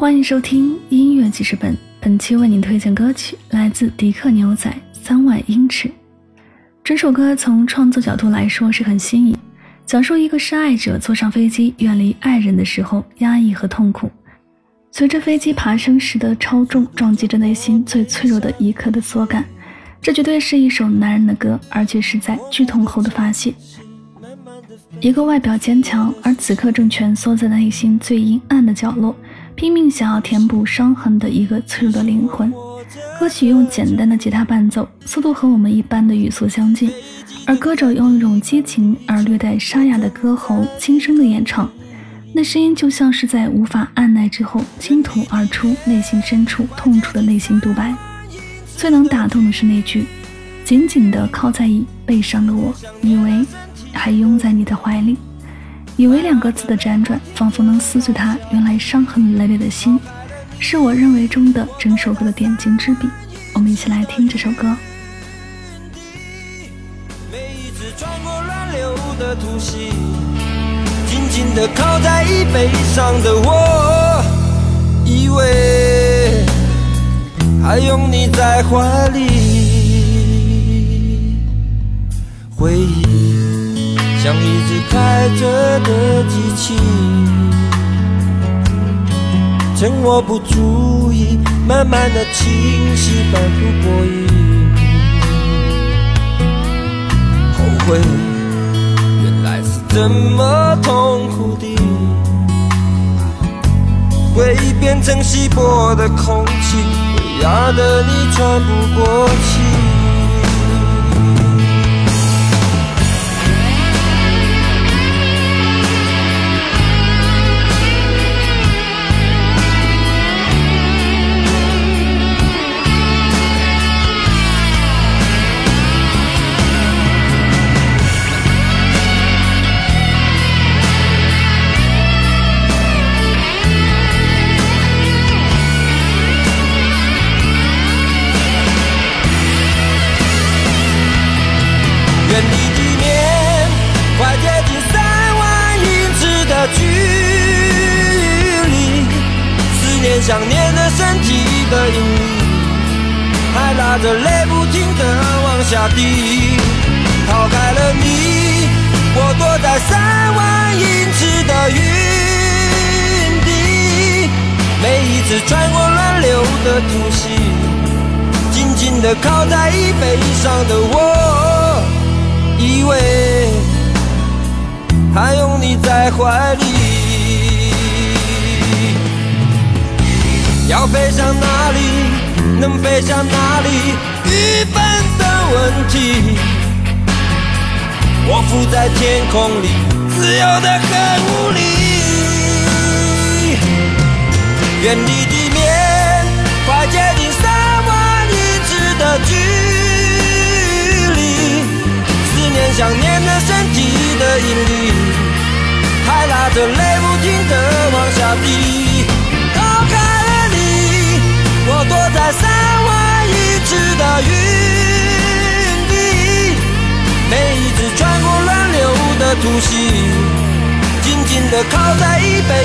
欢迎收听音乐记事本，本期为您推荐歌曲来自迪克牛仔《三万英尺》。整首歌从创作角度来说是很新颖，讲述一个失爱者坐上飞机远离爱人的时候压抑和痛苦，随着飞机爬升时的超重撞击着内心最脆弱的一刻的所感。这绝对是一首男人的歌，而且是在剧痛后的发泄。一个外表坚强，而此刻正蜷缩在内心最阴暗的角落，拼命想要填补伤痕的一个脆弱的灵魂。歌曲用简单的吉他伴奏，速度和我们一般的语速相近，而歌者用一种激情而略带沙哑的歌喉轻声的演唱，那声音就像是在无法按耐之后倾吐而出内心深处痛楚的内心独白。最能打动的是那句：“紧紧的靠在椅背上的我，以为还拥在你的怀里。”以为两个字的辗转，仿佛能撕碎他原来伤痕累累的心，是我认为中的整首歌的点睛之笔。我们一起来听这首歌。每一次穿过乱流的突袭，紧紧地靠在椅背上的我，以为。还拥你在怀里，回忆像一只开着的机器，趁我不注意，慢慢的清晰，反复过瘾。后悔，原来是这么痛苦的，回忆变成稀薄的空气。会压得你喘不过气。想念的身体的引力，还拉着泪不停的往下滴。逃开了你，我躲在三万英尺的云底。每一次穿过乱流的突袭，紧紧的靠在椅背上的我。以为还拥你在怀里，飞向哪里，能飞向哪里，愚笨的问题。我浮在天空里，自由的很无力，远离地面，快接近三万英尺的距离。思念。想念的身体的引力，还拉着泪不停的往下滴。突袭，紧紧的靠在椅背